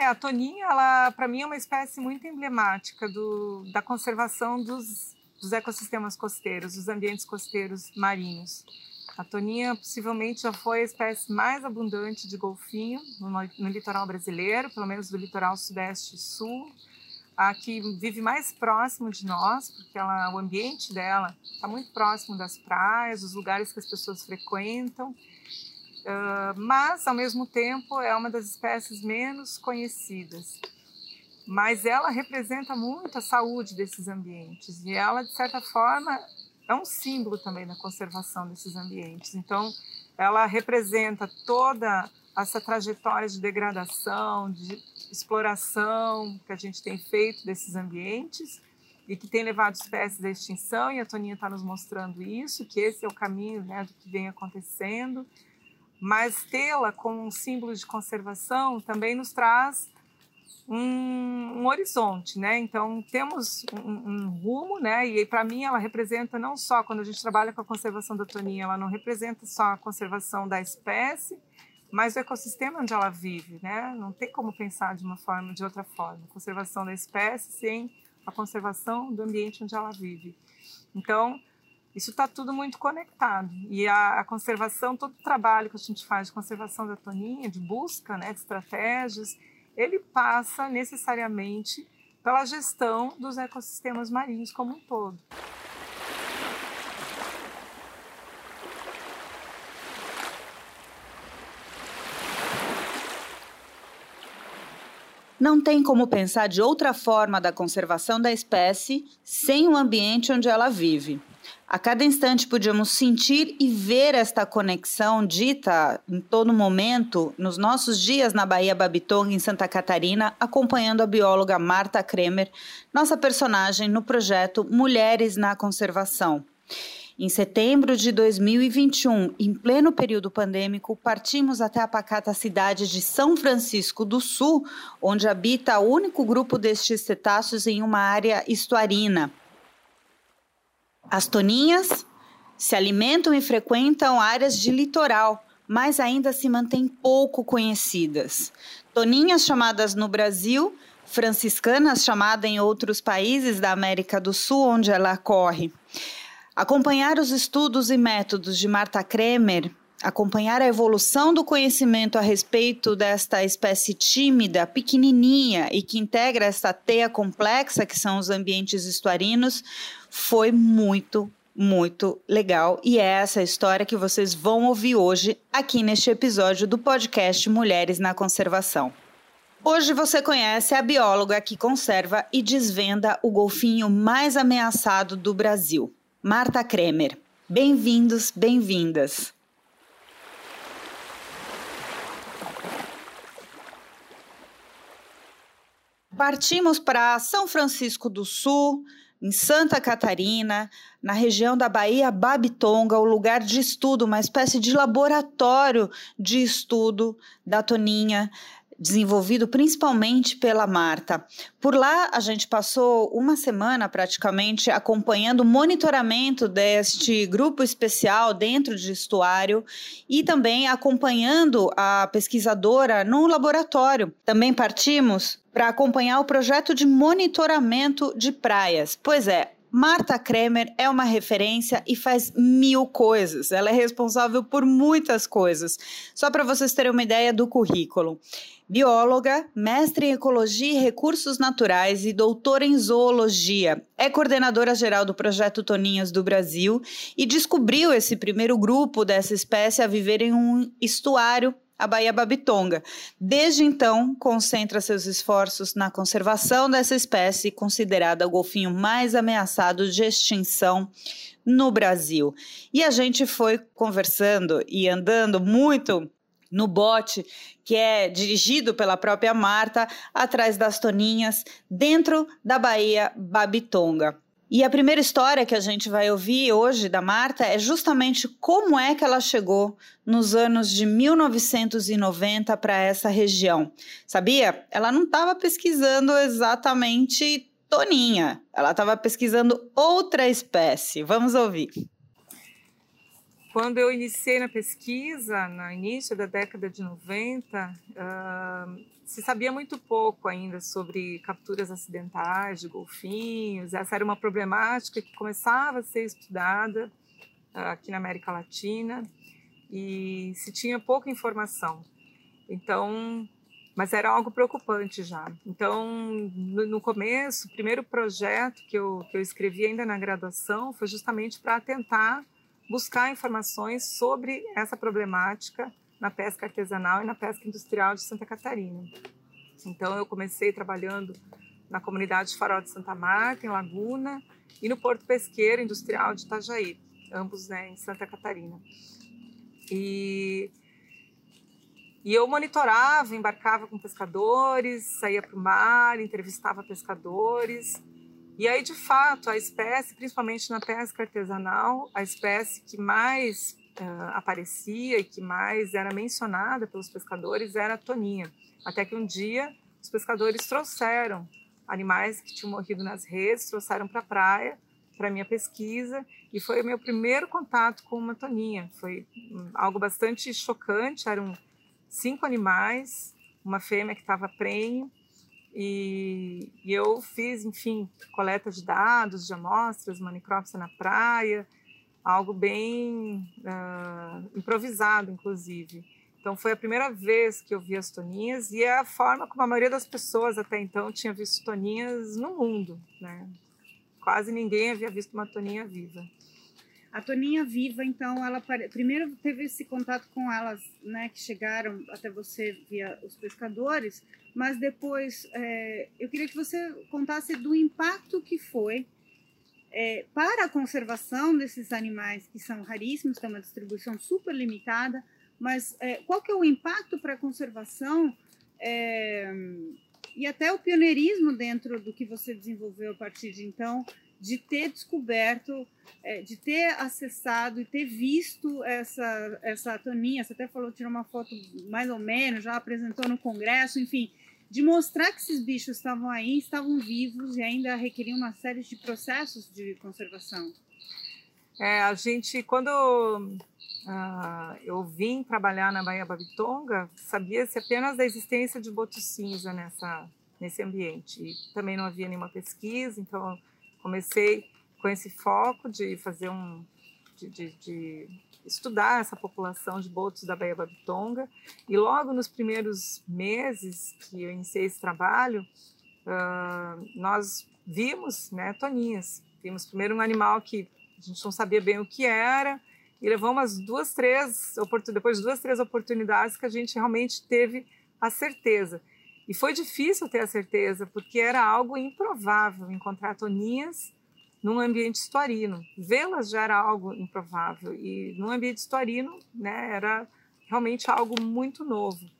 É, a toninha, ela para mim é uma espécie muito emblemática do, da conservação dos, dos ecossistemas costeiros, dos ambientes costeiros marinhos. A toninha possivelmente já foi a espécie mais abundante de golfinho no, no litoral brasileiro, pelo menos do litoral sudeste e sul. A que vive mais próximo de nós, porque ela, o ambiente dela está muito próximo das praias, dos lugares que as pessoas frequentam. Uh, mas, ao mesmo tempo, é uma das espécies menos conhecidas. Mas ela representa muito a saúde desses ambientes e ela, de certa forma, é um símbolo também da conservação desses ambientes. Então, ela representa toda essa trajetória de degradação, de exploração que a gente tem feito desses ambientes e que tem levado espécies à extinção, e a Toninha está nos mostrando isso, que esse é o caminho né, do que vem acontecendo. Mas tê-la como um símbolo de conservação também nos traz um, um horizonte, né? Então temos um, um rumo, né? E para mim ela representa não só quando a gente trabalha com a conservação da toninha, ela não representa só a conservação da espécie, mas o ecossistema onde ela vive, né? Não tem como pensar de uma forma, de outra forma, conservação da espécie sem a conservação do ambiente onde ela vive. Então isso está tudo muito conectado. E a, a, conservação, todo o trabalho que a gente faz de conservação da toninha, de busca né, de estratégias, ele passa necessariamente pela gestão dos ecossistemas marinhos como um todo. Não tem como pensar de outra forma da conservação da espécie sem o ambiente onde ela vive. A cada instante podíamos sentir e ver esta conexão dita em todo momento nos nossos dias na Bahia Babitonga, em Santa Catarina, acompanhando a bióloga Marta Kremer, nossa personagem no projeto Mulheres na Conservação. Em setembro de 2021, em pleno período pandêmico, partimos até a pacata cidade de São Francisco do Sul, onde habita o único grupo destes cetáceos em uma área estuarina. As toninhas se alimentam e frequentam áreas de litoral, mas ainda se mantêm pouco conhecidas. Toninhas chamadas no Brasil, franciscanas chamada em outros países da América do Sul, onde ela corre. Acompanhar os estudos e métodos de Marta Kremer, acompanhar a evolução do conhecimento a respeito desta espécie tímida, pequenininha e que integra esta teia complexa que são os ambientes estuarinos, foi muito, muito legal. E é essa história que vocês vão ouvir hoje aqui neste episódio do podcast Mulheres na Conservação. Hoje você conhece a bióloga que conserva e desvenda o golfinho mais ameaçado do Brasil, Marta Kremer. Bem-vindos, bem-vindas. Partimos para São Francisco do Sul, em Santa Catarina, na região da Bahia Babitonga, o lugar de estudo, uma espécie de laboratório de estudo da Toninha, desenvolvido principalmente pela Marta. Por lá, a gente passou uma semana praticamente acompanhando o monitoramento deste grupo especial dentro de estuário e também acompanhando a pesquisadora no laboratório. Também partimos para acompanhar o projeto de monitoramento de praias. Pois é, Marta Kremer é uma referência e faz mil coisas. Ela é responsável por muitas coisas. Só para vocês terem uma ideia do currículo. Bióloga, mestre em Ecologia e Recursos Naturais e doutora em Zoologia. É coordenadora geral do projeto Toninhas do Brasil e descobriu esse primeiro grupo dessa espécie a viver em um estuário a Baía Babitonga. Desde então, concentra seus esforços na conservação dessa espécie, considerada o golfinho mais ameaçado de extinção no Brasil. E a gente foi conversando e andando muito no bote, que é dirigido pela própria Marta, atrás das toninhas, dentro da Baía Babitonga. E a primeira história que a gente vai ouvir hoje da Marta é justamente como é que ela chegou nos anos de 1990 para essa região. Sabia? Ela não estava pesquisando exatamente toninha, ela estava pesquisando outra espécie. Vamos ouvir. Quando eu iniciei na pesquisa, no início da década de 90, uh, se sabia muito pouco ainda sobre capturas acidentais de golfinhos. Essa era uma problemática que começava a ser estudada uh, aqui na América Latina e se tinha pouca informação. Então, mas era algo preocupante já. Então, no, no começo, o primeiro projeto que eu, que eu escrevi ainda na graduação foi justamente para tentar buscar informações sobre essa problemática na pesca artesanal e na pesca industrial de Santa Catarina. Então, eu comecei trabalhando na comunidade de Farol de Santa Marta, em Laguna, e no Porto Pesqueiro Industrial de Itajaí, ambos né, em Santa Catarina. E, e eu monitorava, embarcava com pescadores, saía para o mar, entrevistava pescadores e aí, de fato, a espécie, principalmente na pesca artesanal, a espécie que mais uh, aparecia e que mais era mencionada pelos pescadores era a toninha. Até que um dia os pescadores trouxeram animais que tinham morrido nas redes, trouxeram para a praia para minha pesquisa e foi o meu primeiro contato com uma toninha. Foi hum, algo bastante chocante. Eram cinco animais, uma fêmea que estava prenhe e, e, eu fiz, enfim, coleta de dados, de amostras, uma necrópsia na praia, algo bem uh, improvisado, inclusive. Então, foi a primeira vez que eu vi as toninhas e é a forma como a maioria das pessoas até então tinha visto toninhas no mundo. Né? Quase ninguém havia visto uma toninha viva. A Toninha viva, então, ela primeiro teve esse contato com elas, né, que chegaram até você via os pescadores, mas depois é, eu queria que você contasse do impacto que foi é, para a conservação desses animais que são raríssimos, tem uma distribuição super limitada, mas é, qual que é o impacto para a conservação e até o pioneirismo dentro do que você desenvolveu a partir de então de ter descoberto, é, de ter acessado e ter visto essa, essa Toninha, você até falou, tirou uma foto mais ou menos, já apresentou no congresso, enfim, de mostrar que esses bichos estavam aí, estavam vivos e ainda requeriam uma série de processos de conservação. É, a gente, quando uh, eu vim trabalhar na Baía Babitonga, sabia-se apenas da existência de boto cinza nessa, nesse ambiente. E também não havia nenhuma pesquisa, então comecei com esse foco de fazer um de, de, de, estudar essa população de botos da Baía Babitonga. E logo nos primeiros meses que eu iniciei esse trabalho uh, nós vimos né toninhas. Vimos primeiro um animal que a gente não sabia bem o que era e levou umas duas três depois de duas três oportunidades que a gente realmente teve a certeza e foi difícil ter a certeza, porque era algo improvável encontrar toninhas num ambiente estuarino. Vê-las já era algo improvável e num ambiente estuarino, né, era realmente algo muito novo.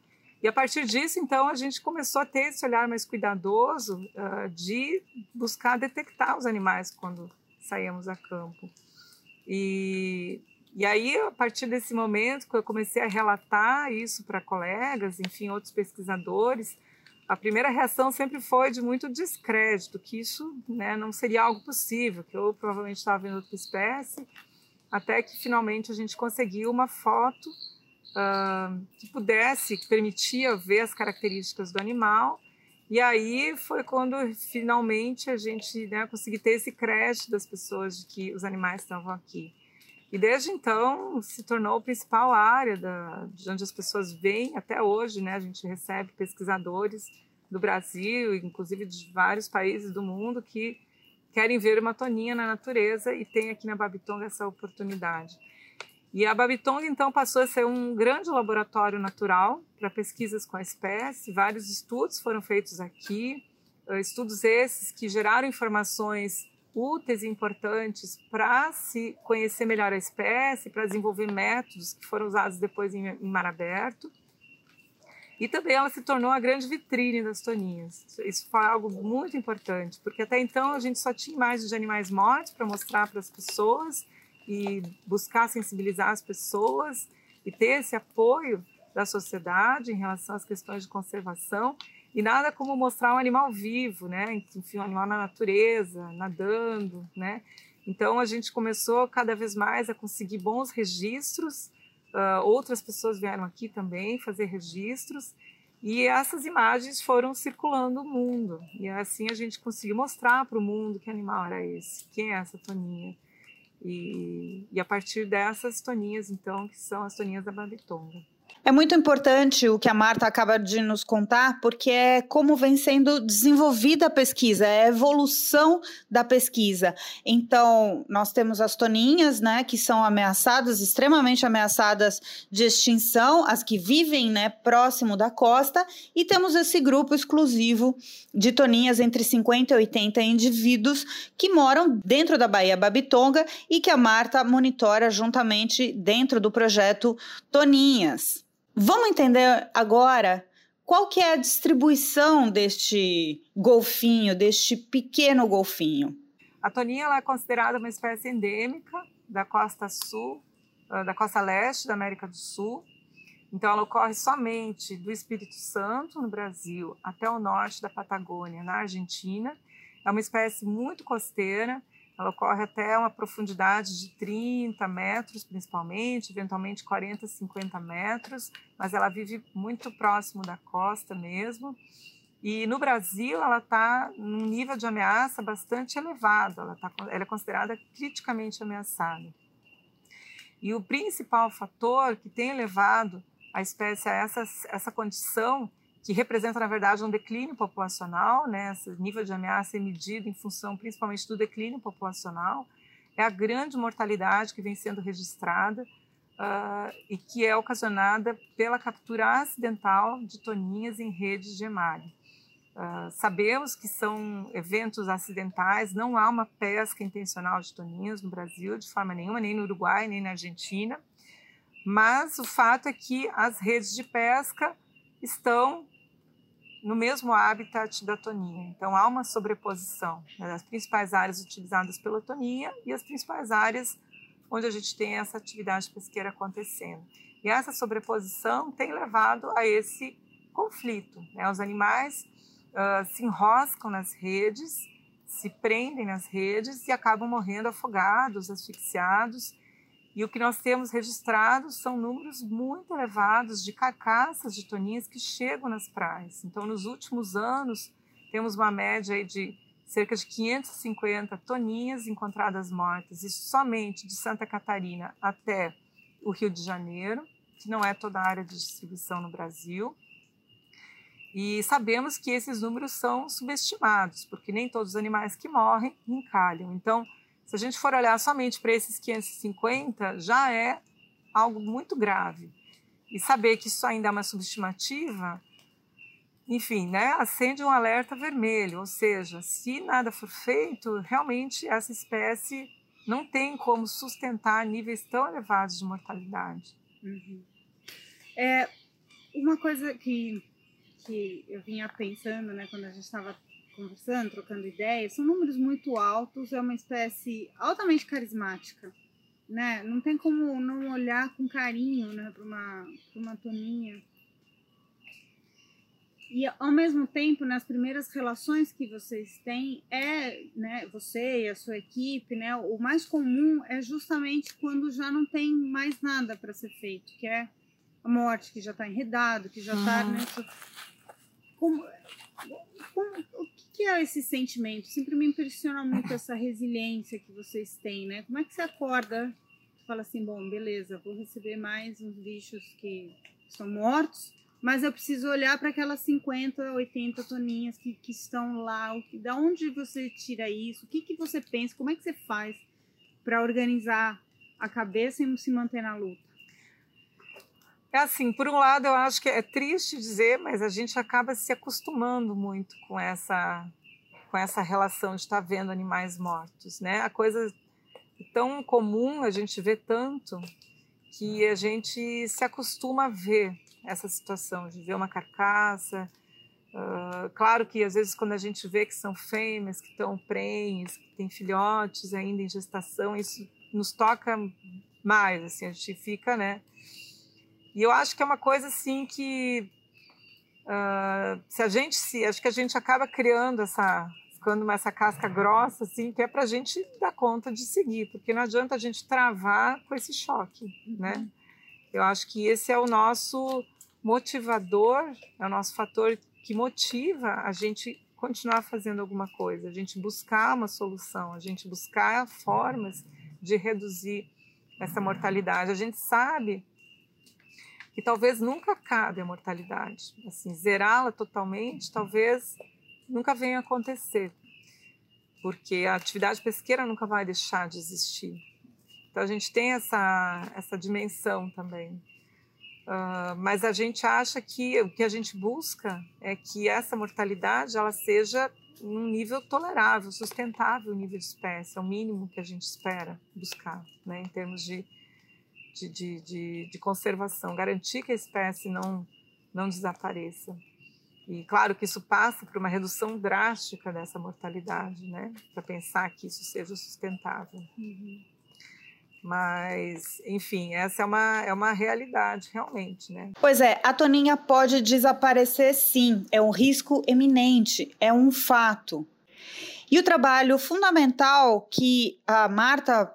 E a partir disso, então, a gente começou a ter esse olhar mais cuidadoso uh, de buscar detectar os animais quando saíamos a campo. E, e aí, a partir desse momento, que eu comecei a relatar isso para colegas, enfim, outros pesquisadores, a primeira reação sempre foi de muito descrédito, que isso né, não seria algo possível, que eu provavelmente estava vendo outra espécie, até que finalmente a gente conseguiu uma foto uh, que pudesse, que permitia ver as características do animal, e aí foi quando finalmente a gente né, conseguiu ter esse crédito das pessoas de que os animais estavam aqui. E desde então se tornou a principal área da, de onde as pessoas vêm até hoje, né? A gente recebe pesquisadores do Brasil, inclusive de vários países do mundo, que querem ver uma toninha na natureza e tem aqui na Babitonga essa oportunidade. E a Babitonga então passou a ser um grande laboratório natural para pesquisas com a espécie. Vários estudos foram feitos aqui, eh, estudos esses que geraram informações úteis e importantes para se conhecer melhor a espécie, para desenvolver métodos que foram usados depois em, em mar aberto. E também ela se tornou a grande vitrine das toninhas. Isso foi algo muito importante, porque até então a gente só tinha imagens de animais mortos para mostrar para as pessoas e buscar sensibilizar as pessoas e ter esse apoio da sociedade em relação às questões de conservação. E nada como mostrar um animal vivo, né? Enfim, um animal na natureza, nadando, né? Então a gente começou cada vez mais a conseguir bons registros. Uh, outras pessoas vieram aqui também fazer registros e essas imagens foram circulando o mundo. E assim a gente conseguiu mostrar para o mundo que animal era esse, quem é essa toninha. E, e a partir dessas toninhas, então, que são as toninhas da Babitonga. É muito importante o que a Marta acaba de nos contar, porque é como vem sendo desenvolvida a pesquisa, é a evolução da pesquisa. Então, nós temos as toninhas, né, que são ameaçadas, extremamente ameaçadas de extinção, as que vivem, né, próximo da costa, e temos esse grupo exclusivo de toninhas entre 50 e 80 indivíduos que moram dentro da Baía Babitonga e que a Marta monitora juntamente dentro do projeto Toninhas. Vamos entender agora qual que é a distribuição deste golfinho, deste pequeno golfinho. A toninha é considerada uma espécie endêmica da costa sul, ah, da costa leste da América do Sul. Então, ela ocorre somente do Espírito Santo, no Brasil, até o norte da Patagônia, na Argentina. É uma espécie muito costeira, ela ocorre até uma profundidade de 30 metros, principalmente, eventualmente 40, 50 metros, mas ela vive muito próximo da costa mesmo. E no Brasil, ela está num nível de ameaça bastante elevado, ela, tá, ela é considerada criticamente ameaçada. E o principal fator que tem levado a espécie a essa, essa condição que representa, na verdade, um declínio populacional, né? Esse nível de ameaça é medido em função principalmente do declínio populacional, é a grande mortalidade que vem sendo registrada uh, e que é ocasionada pela captura acidental de toninhas em redes de emalhe. Uh, sabemos que são eventos acidentais, não há uma pesca intencional de toninhas no Brasil de forma nenhuma, nem no Uruguai, nem na Argentina, mas o fato é que as redes de pesca estão no mesmo habitat da toninha. Então, há uma sobreposição né, das principais áreas utilizadas pela toninha e as principais áreas onde a gente tem essa atividade pesqueira acontecendo. E essa sobreposição tem levado a esse conflito. Né? Os animais uh, se enroscam nas redes, se prendem nas redes e acabam morrendo afogados, asfixiados e o que nós temos registrado são números muito elevados de carcaças de toninhas que chegam nas praias. Então, nos últimos anos, temos uma média de cerca de 550 toninhas encontradas mortas, isso somente de Santa Catarina até o Rio de Janeiro, que não é toda a área de distribuição no Brasil. E sabemos que esses números são subestimados, porque nem todos os animais que morrem encalham. Então, se a gente for olhar somente para esses 550, já é algo muito grave. E saber que isso ainda é uma subestimativa, enfim, né, acende um alerta vermelho. Ou seja, se nada for feito, realmente essa espécie não tem como sustentar níveis tão elevados de mortalidade. Uhum. É, uma coisa que, que eu vinha pensando, né, quando a gente estava conversando, trocando ideias, são números muito altos, é uma espécie altamente carismática, né? Não tem como não olhar com carinho, né, para uma, uma toninha. E ao mesmo tempo, nas primeiras relações que vocês têm, é, né, você e a sua equipe, né, o mais comum é justamente quando já não tem mais nada para ser feito, que é a morte, que já está enredado, que já está, uhum. né, como, como, que é esse sentimento? Sempre me impressiona muito essa resiliência que vocês têm, né? Como é que você acorda fala assim, bom, beleza, vou receber mais uns bichos que estão mortos, mas eu preciso olhar para aquelas 50, 80 toninhas que, que estão lá. O que, da onde você tira isso? O que, que você pensa? Como é que você faz para organizar a cabeça e se manter na luta? É assim, por um lado, eu acho que é triste dizer, mas a gente acaba se acostumando muito com essa com essa relação de estar vendo animais mortos, né? A coisa tão comum, a gente vê tanto que a gente se acostuma a ver essa situação de ver uma carcaça. Uh, claro que às vezes quando a gente vê que são fêmeas, que estão prenhes, que têm filhotes ainda em gestação, isso nos toca mais, assim, a gente fica, né? E eu acho que é uma coisa assim que uh, se a gente se acho que a gente acaba criando essa ficando essa casca grossa, assim, que é para a gente dar conta de seguir, porque não adianta a gente travar com esse choque, né? Uhum. Eu acho que esse é o nosso motivador, é o nosso fator que motiva a gente continuar fazendo alguma coisa, a gente buscar uma solução, a gente buscar formas de reduzir essa mortalidade. A gente sabe que talvez nunca acabe a mortalidade, assim, zerá-la totalmente, talvez nunca venha a acontecer, porque a atividade pesqueira nunca vai deixar de existir. Então a gente tem essa essa dimensão também. Uh, mas a gente acha que o que a gente busca é que essa mortalidade ela seja num nível tolerável, sustentável, nível de espécie, é o mínimo que a gente espera buscar, né, em termos de, de, de, de, de conservação, garantir que a espécie não, não desapareça. E claro que isso passa por uma redução drástica dessa mortalidade, né, para pensar que isso seja sustentável. Uhum. Mas, enfim, essa é uma, é uma realidade, realmente, né? Pois é, a Toninha pode desaparecer sim, é um risco eminente, é um fato. E o trabalho fundamental que a Marta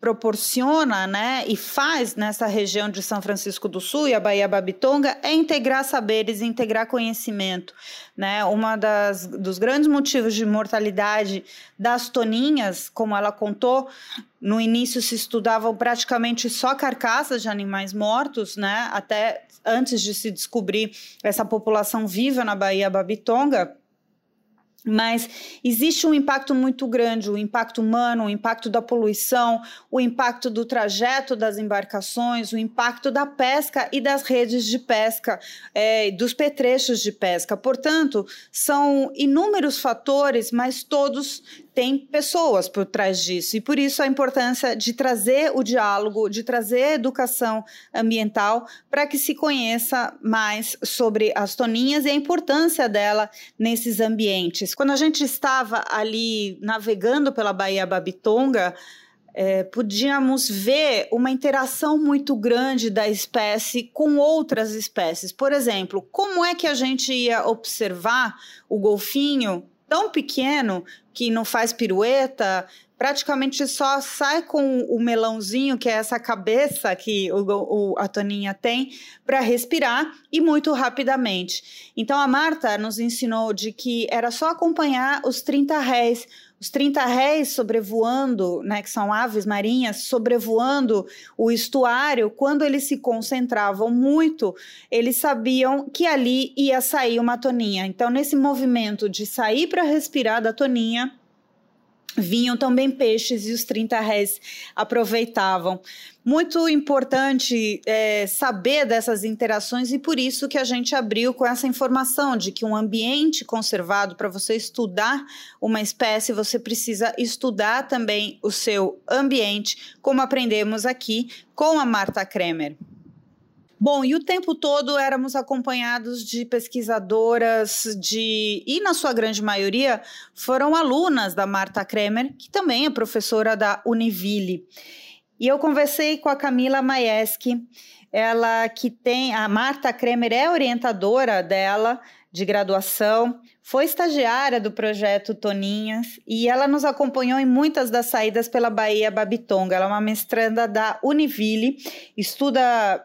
proporciona né, e faz nessa região de São Francisco do Sul e a Baía Babitonga é integrar saberes, integrar conhecimento. Né? Uma das dos grandes motivos de mortalidade das toninhas, como ela contou, no início se estudavam praticamente só carcaças de animais mortos, né? até antes de se descobrir essa população viva na Baía Babitonga mas existe um impacto muito grande, o impacto humano, o impacto da poluição, o impacto do trajeto das embarcações, o impacto da pesca e das redes de pesca, é, dos petrechos de pesca. Portanto, são inúmeros fatores, mas todos tem pessoas por trás disso. E por isso a importância de trazer o diálogo, de trazer a educação ambiental para que se conheça mais sobre as toninhas e a importância dela nesses ambientes. Quando a gente estava ali navegando pela Baía Babitonga, é, podíamos ver uma interação muito grande da espécie com outras espécies. Por exemplo, como é que a gente ia observar o golfinho tão pequeno que não faz pirueta, praticamente só sai com o melãozinho, que é essa cabeça que o, o, a Toninha tem, para respirar e muito rapidamente. Então a Marta nos ensinou de que era só acompanhar os 30 réis os 30 réis sobrevoando, né, que são aves marinhas, sobrevoando o estuário, quando eles se concentravam muito, eles sabiam que ali ia sair uma toninha. Então, nesse movimento de sair para respirar da toninha, vinham também peixes e os 30 réis aproveitavam. Muito importante é, saber dessas interações e por isso que a gente abriu com essa informação de que um ambiente conservado, para você estudar uma espécie, você precisa estudar também o seu ambiente, como aprendemos aqui com a Marta Kremer. Bom, e o tempo todo éramos acompanhados de pesquisadoras de e na sua grande maioria foram alunas da Marta Kremer, que também é professora da Univille. E eu conversei com a Camila Maeski, ela que tem a Marta Kremer é orientadora dela de graduação, foi estagiária do projeto Toninhas e ela nos acompanhou em muitas das saídas pela Bahia Babitonga. Ela é uma mestranda da Univille, estuda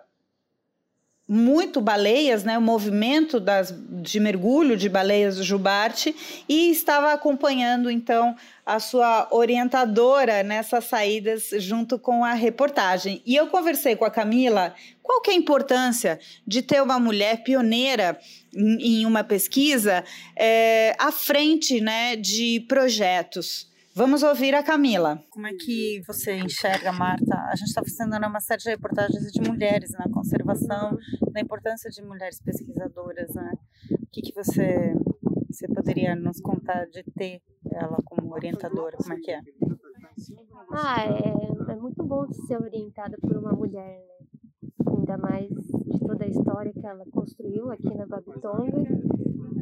muito baleias, né, o movimento das, de mergulho de baleias do Jubarte e estava acompanhando então a sua orientadora nessas saídas junto com a reportagem. E eu conversei com a Camila qual que é a importância de ter uma mulher pioneira em, em uma pesquisa é, à frente né, de projetos. Vamos ouvir a Camila. Como é que você enxerga, Marta? A gente está fazendo né, uma série de reportagens de mulheres na conservação, da importância de mulheres pesquisadoras. Né? O que, que você, você poderia nos contar de ter ela como orientadora? Como é que é? Ah, é, é muito bom ser orientada por uma mulher, né? Ainda mais de toda a história que ela construiu aqui na Babitonga,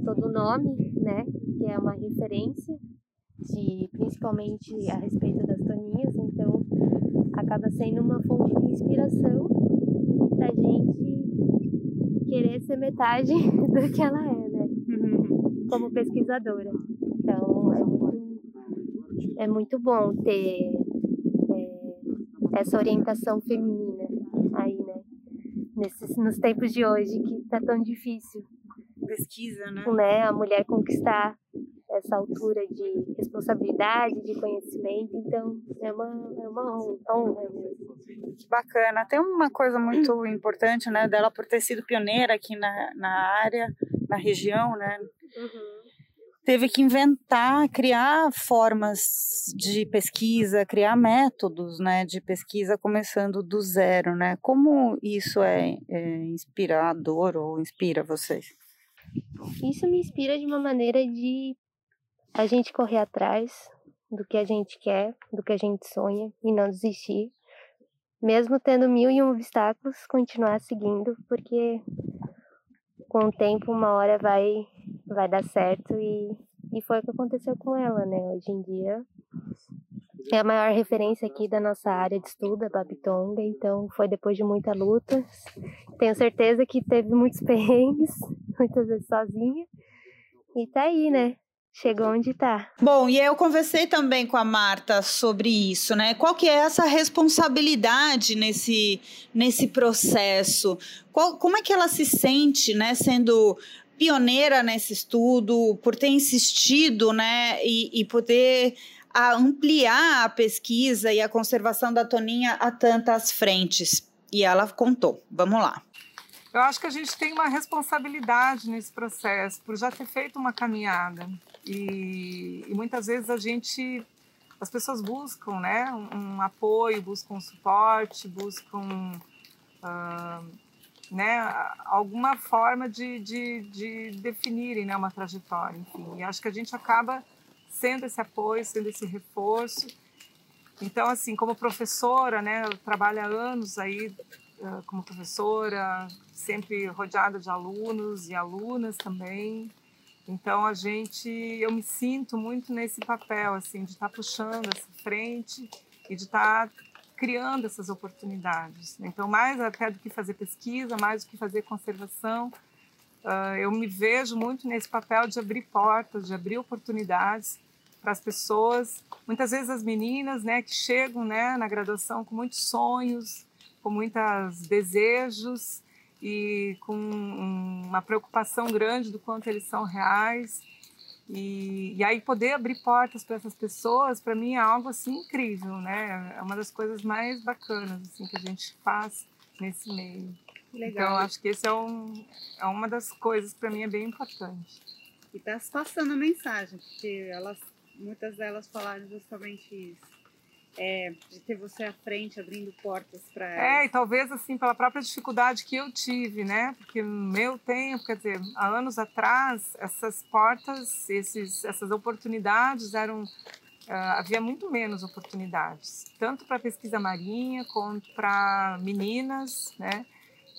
todo o nome, né? Que é uma referência de principalmente a respeito das toninhas, então acaba sendo uma fonte de inspiração pra gente querer ser metade do que ela é, né? Como pesquisadora. Então é muito é muito bom ter é, essa orientação feminina aí, né? Nesses, nos tempos de hoje que tá tão difícil. Pesquisa, né? né? A mulher conquistar essa altura de responsabilidade, de conhecimento, então é uma, é uma honra mesmo. Que bacana. Tem uma coisa muito importante, né, dela por ter sido pioneira aqui na, na área, na região, né? Uhum. Teve que inventar, criar formas de pesquisa, criar métodos, né, de pesquisa começando do zero, né? Como isso é, é inspirador ou inspira vocês? Isso me inspira de uma maneira de a gente correr atrás do que a gente quer, do que a gente sonha e não desistir. Mesmo tendo mil e um obstáculos, continuar seguindo, porque com o tempo, uma hora vai, vai dar certo e, e foi o que aconteceu com ela, né? Hoje em dia é a maior referência aqui da nossa área de estudo, a Babitonga, então foi depois de muita luta. Tenho certeza que teve muitos perrengues, muitas vezes sozinha, e tá aí, né? Chegou onde está. Bom, e eu conversei também com a Marta sobre isso, né? Qual que é essa responsabilidade nesse, nesse processo? Qual, como é que ela se sente, né, sendo pioneira nesse estudo, por ter insistido, né, e, e poder a ampliar a pesquisa e a conservação da toninha a tantas frentes. E ela contou. Vamos lá. Eu acho que a gente tem uma responsabilidade nesse processo, por já ter feito uma caminhada. E, e muitas vezes a gente, as pessoas buscam né, um, um apoio, buscam um suporte, buscam uh, né, alguma forma de, de, de definirem né, uma trajetória. Enfim, e acho que a gente acaba sendo esse apoio, sendo esse reforço. Então, assim, como professora, né, eu trabalho há anos aí como professora, sempre rodeada de alunos e alunas também. Então a gente, eu me sinto muito nesse papel assim de estar puxando essa frente e de estar criando essas oportunidades. Então mais até do que fazer pesquisa, mais do que fazer conservação, uh, eu me vejo muito nesse papel de abrir portas, de abrir oportunidades para as pessoas, muitas vezes as meninas, né, que chegam, né, na graduação com muitos sonhos, com muitos desejos e com uma preocupação grande do quanto eles são reais. E, e aí poder abrir portas para essas pessoas, para mim é algo assim incrível, né? É uma das coisas mais bacanas assim que a gente faz nesse meio. Legal. Então acho que esse é, um, é uma das coisas para mim é bem importante. E está passando a mensagem, porque elas, muitas delas falaram justamente isso é, de ter você à frente abrindo portas para É, e talvez assim pela própria dificuldade que eu tive, né? Porque no meu tempo, quer dizer, há anos atrás, essas portas, esses, essas oportunidades eram Uh, havia muito menos oportunidades, tanto para pesquisa marinha quanto para meninas, né?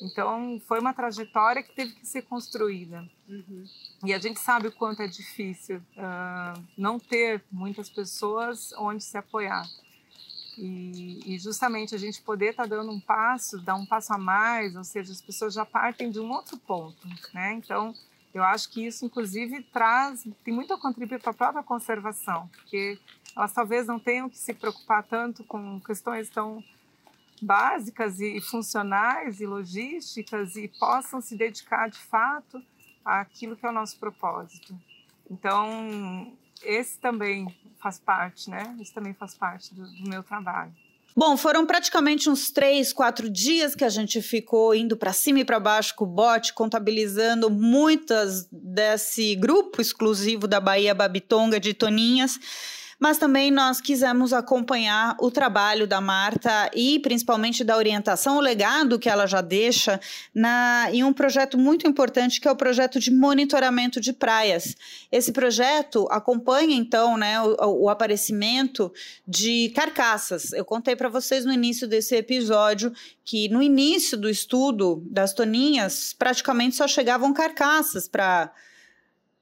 Então, foi uma trajetória que teve que ser construída. Uhum. E a gente sabe o quanto é difícil uh, não ter muitas pessoas onde se apoiar. E, e, justamente a gente poder estar tá dando um passo, dar um passo a mais, ou seja, as pessoas já partem de um outro ponto, né? Então, eu acho que isso, inclusive, traz, tem muito a contribuir para a própria conservação, porque elas talvez não tenham que se preocupar tanto com questões tão básicas e funcionais e logísticas e possam se dedicar de fato àquilo que é o nosso propósito. Então, esse também faz parte, né? Isso também faz parte do, do meu trabalho. Bom, foram praticamente uns três, quatro dias que a gente ficou indo para cima e para baixo com o bote, contabilizando muitas desse grupo exclusivo da Bahia Babitonga de Toninhas mas também nós quisemos acompanhar o trabalho da Marta e principalmente da orientação, o legado que ela já deixa na, em um projeto muito importante que é o projeto de monitoramento de praias. Esse projeto acompanha então né, o, o aparecimento de carcaças. Eu contei para vocês no início desse episódio que no início do estudo das toninhas praticamente só chegavam carcaças para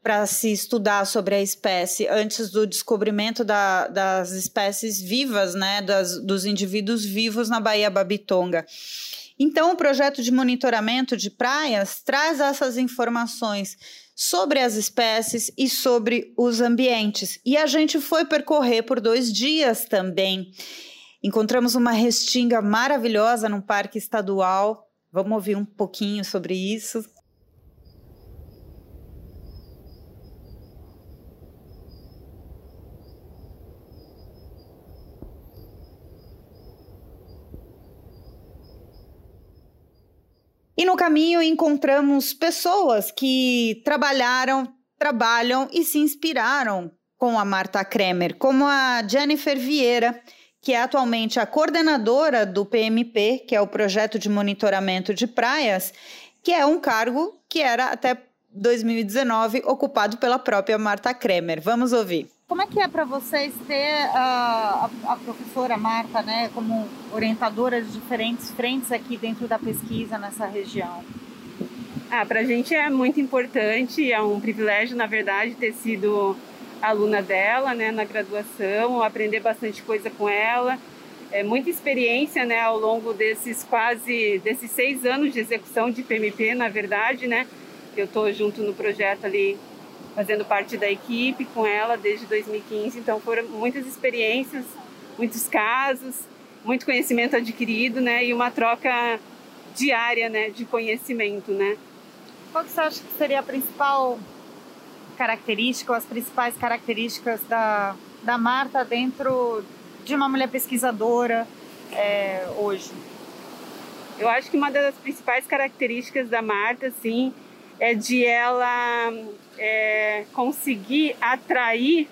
para se estudar sobre a espécie antes do descobrimento da, das espécies vivas, né, das, dos indivíduos vivos na Baía Babitonga. Então, o projeto de monitoramento de praias traz essas informações sobre as espécies e sobre os ambientes. E a gente foi percorrer por dois dias também. Encontramos uma restinga maravilhosa no Parque Estadual. Vamos ouvir um pouquinho sobre isso. E no caminho encontramos pessoas que trabalharam, trabalham e se inspiraram com a Marta Kremer, como a Jennifer Vieira, que é atualmente a coordenadora do PMP, que é o projeto de monitoramento de praias, que é um cargo que era até 2019 ocupado pela própria Marta Kremer. Vamos ouvir. Como é que é para vocês ter a, a, a, professora Marta, né, como orientadora de diferentes frentes aqui dentro da pesquisa nessa região? Ah, para a gente é muito importante, é um privilégio, na verdade, ter sido aluna dela, né, na graduação, aprender bastante coisa com ela, é muita experiência, né, ao longo desses quase, desses seis anos de execução de PMP, na verdade, né, eu estou junto no projeto ali fazendo parte da equipe com ela desde 2015. Então foram muitas experiências, muitos casos, muito conhecimento adquirido, né? E uma troca diária, né? De conhecimento, né? Qual que você acha que seria a principal característica, ou as principais características da, da Marta dentro de uma mulher pesquisadora é, hoje? Eu acho que uma das principais características da Marta, sim, é de ela é, conseguir atrair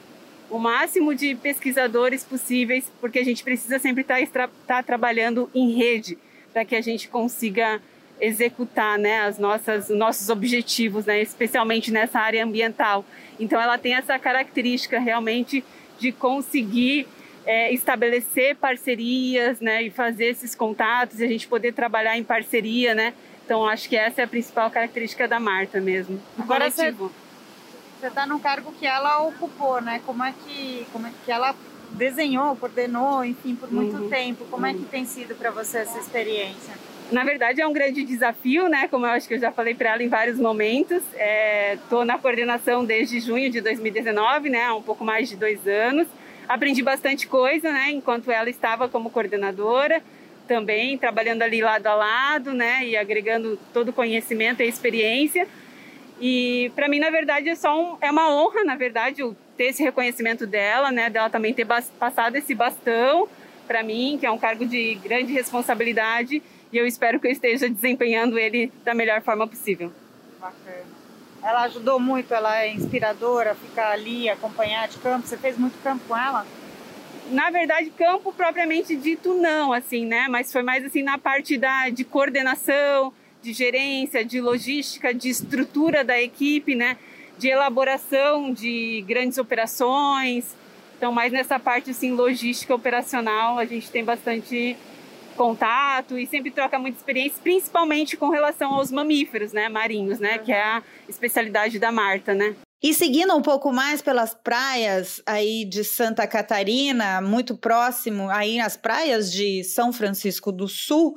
o máximo de pesquisadores possíveis, porque a gente precisa sempre estar, estar tá trabalhando em rede para que a gente consiga executar né, as nossas, os nossos objetivos, né, especialmente nessa área ambiental. Então, ela tem essa característica realmente de conseguir é, estabelecer parcerias né, e fazer esses contatos e a gente poder trabalhar em parceria. Né? Então, acho que essa é a principal característica da Marta mesmo. Agora, coletivo. Você você está no cargo que ela ocupou, né? Como é que, como é que ela desenhou, coordenou, enfim, por muito uhum. tempo. Como uhum. é que tem sido para você essa experiência? Na verdade, é um grande desafio, né? Como eu acho que eu já falei para ela em vários momentos. Estou é, na coordenação desde junho de 2019, né? Há um pouco mais de dois anos. Aprendi bastante coisa, né? Enquanto ela estava como coordenadora, também trabalhando ali lado a lado, né? E agregando todo o conhecimento e experiência e para mim, na verdade, é só um, é uma honra, na verdade, ter esse reconhecimento dela, né? Dela também ter passado esse bastão para mim, que é um cargo de grande responsabilidade, e eu espero que eu esteja desempenhando ele da melhor forma possível. Bacana. Ela ajudou muito, ela é inspiradora, ficar ali, acompanhar de campo. Você fez muito campo com ela? Na verdade, campo propriamente dito não, assim, né? Mas foi mais assim na parte da de coordenação, de gerência, de logística, de estrutura da equipe, né? De elaboração de grandes operações. Então, mais nessa parte assim, logística operacional, a gente tem bastante contato e sempre troca muita experiência, principalmente com relação aos mamíferos, né, marinhos, né, que é a especialidade da Marta, né. E seguindo um pouco mais pelas praias aí de Santa Catarina, muito próximo aí nas praias de São Francisco do Sul,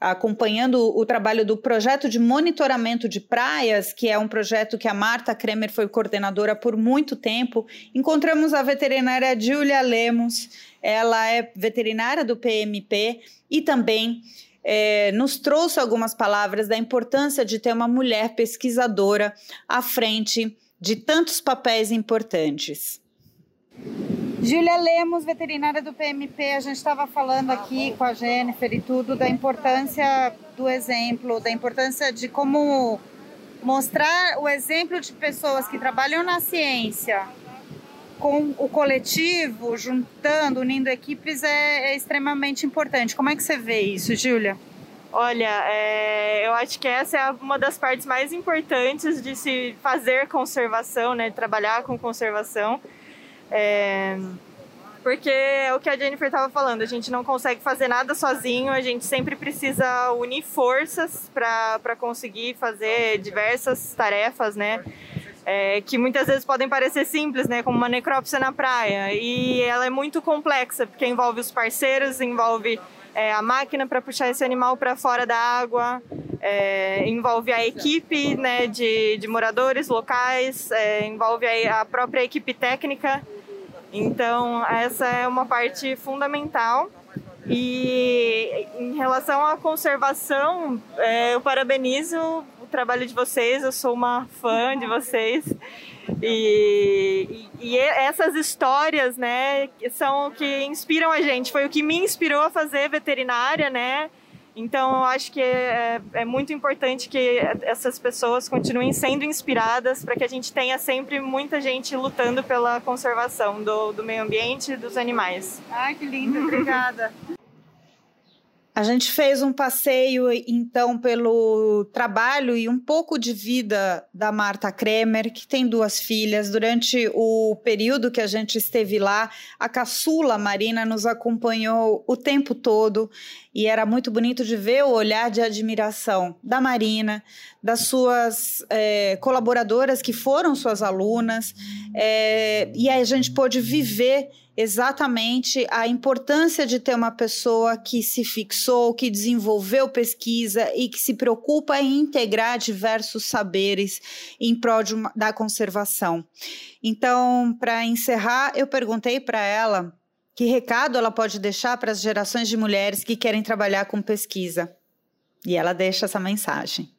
acompanhando o trabalho do projeto de monitoramento de praias, que é um projeto que a Marta Kremer foi coordenadora por muito tempo, encontramos a veterinária Julia Lemos. Ela é veterinária do PMP e também é, nos trouxe algumas palavras da importância de ter uma mulher pesquisadora à frente de tantos papéis importantes. Júlia Lemos, veterinária do PMP, a gente estava falando aqui com a Jennifer e tudo da importância do exemplo, da importância de como mostrar o exemplo de pessoas que trabalham na ciência com o coletivo, juntando, unindo equipes, é, é extremamente importante. Como é que você vê isso, Júlia? Olha, é, eu acho que essa é uma das partes mais importantes de se fazer conservação, né, trabalhar com conservação é, porque é o que a Jennifer estava falando, a gente não consegue fazer nada sozinho, a gente sempre precisa unir forças para conseguir fazer diversas tarefas, né? É, que muitas vezes podem parecer simples, né, como uma necrópsia na praia, e ela é muito complexa, porque envolve os parceiros, envolve é, a máquina para puxar esse animal para fora da água, é, envolve a equipe né, de, de moradores locais, é, envolve a, a própria equipe técnica. Então, essa é uma parte fundamental. E em relação à conservação, é, eu parabenizo o trabalho de vocês, eu sou uma fã de vocês. E, e, e, essas histórias, né, são o que inspiram a gente. Foi o que me inspirou a fazer veterinária, né? Então, eu acho que é, é muito importante que essas pessoas continuem sendo inspiradas para que a gente tenha sempre muita gente lutando pela conservação do, do meio ambiente e dos animais. Ai, que lindo, obrigada. A gente fez um passeio, então, pelo trabalho e um pouco de vida da Marta Kremer, que tem duas filhas. Durante o período que a gente esteve lá, a caçula Marina nos acompanhou o tempo todo e era muito bonito de ver o olhar de admiração da Marina, das suas é, colaboradoras que foram suas alunas, é, e aí a gente pôde viver exatamente a importância de ter uma pessoa que se fixou, que desenvolveu pesquisa e que se preocupa em integrar diversos saberes em prol uma, da conservação. Então, para encerrar, eu perguntei para ela que recado ela pode deixar para as gerações de mulheres que querem trabalhar com pesquisa. E ela deixa essa mensagem.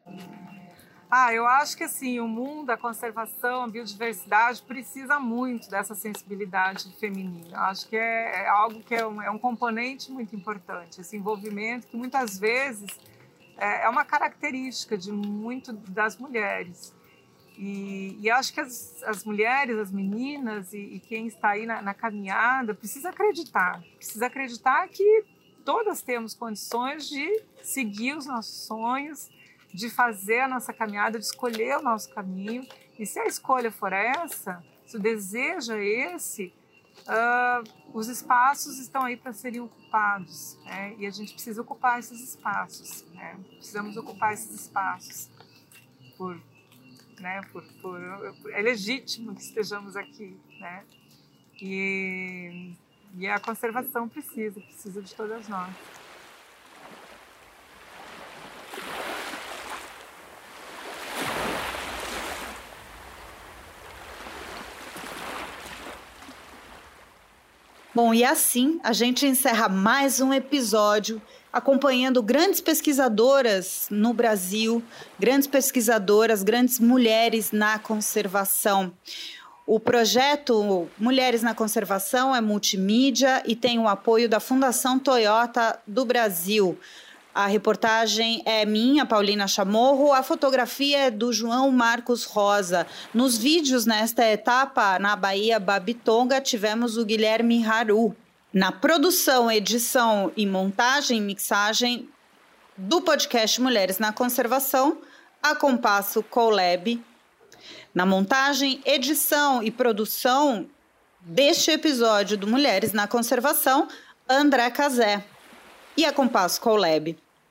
Ah, eu acho que assim, o mundo, a conservação, a biodiversidade precisa muito dessa sensibilidade feminina. Eu acho que é, é algo que é um, é um, componente muito importante, esse envolvimento que muitas vezes é, é uma característica de muito das mulheres. E, e acho que as, as, mulheres, as meninas e, e quem está aí na, na caminhada precisa acreditar, precisa acreditar que todas temos condições de seguir os nossos sonhos, de fazer a nossa caminhada, de escolher o nosso caminho. E se a escolha for essa, se o desejo é esse, uh, os espaços estão aí para serem ocupados. Né? E a gente precisa ocupar esses espaços. Né? Precisamos ocupar esses espaços. Por, né? por, por, é legítimo que estejamos aqui. Né? E, e a conservação precisa, precisa de todas nós. Bom, e assim a gente encerra mais um episódio acompanhando grandes pesquisadoras no Brasil, grandes pesquisadoras, grandes mulheres na conservação. O projeto Mulheres na Conservação é multimídia e tem o apoio da Fundação Toyota do Brasil. A reportagem é minha, Paulina Chamorro. A fotografia é do João Marcos Rosa. Nos vídeos nesta etapa, na Bahia Babitonga, tivemos o Guilherme Haru. Na produção, edição e montagem, mixagem do podcast Mulheres na Conservação, a Compasso Colab. Na montagem, edição e produção deste episódio do Mulheres na Conservação, André Cazé e a Compasso Colab.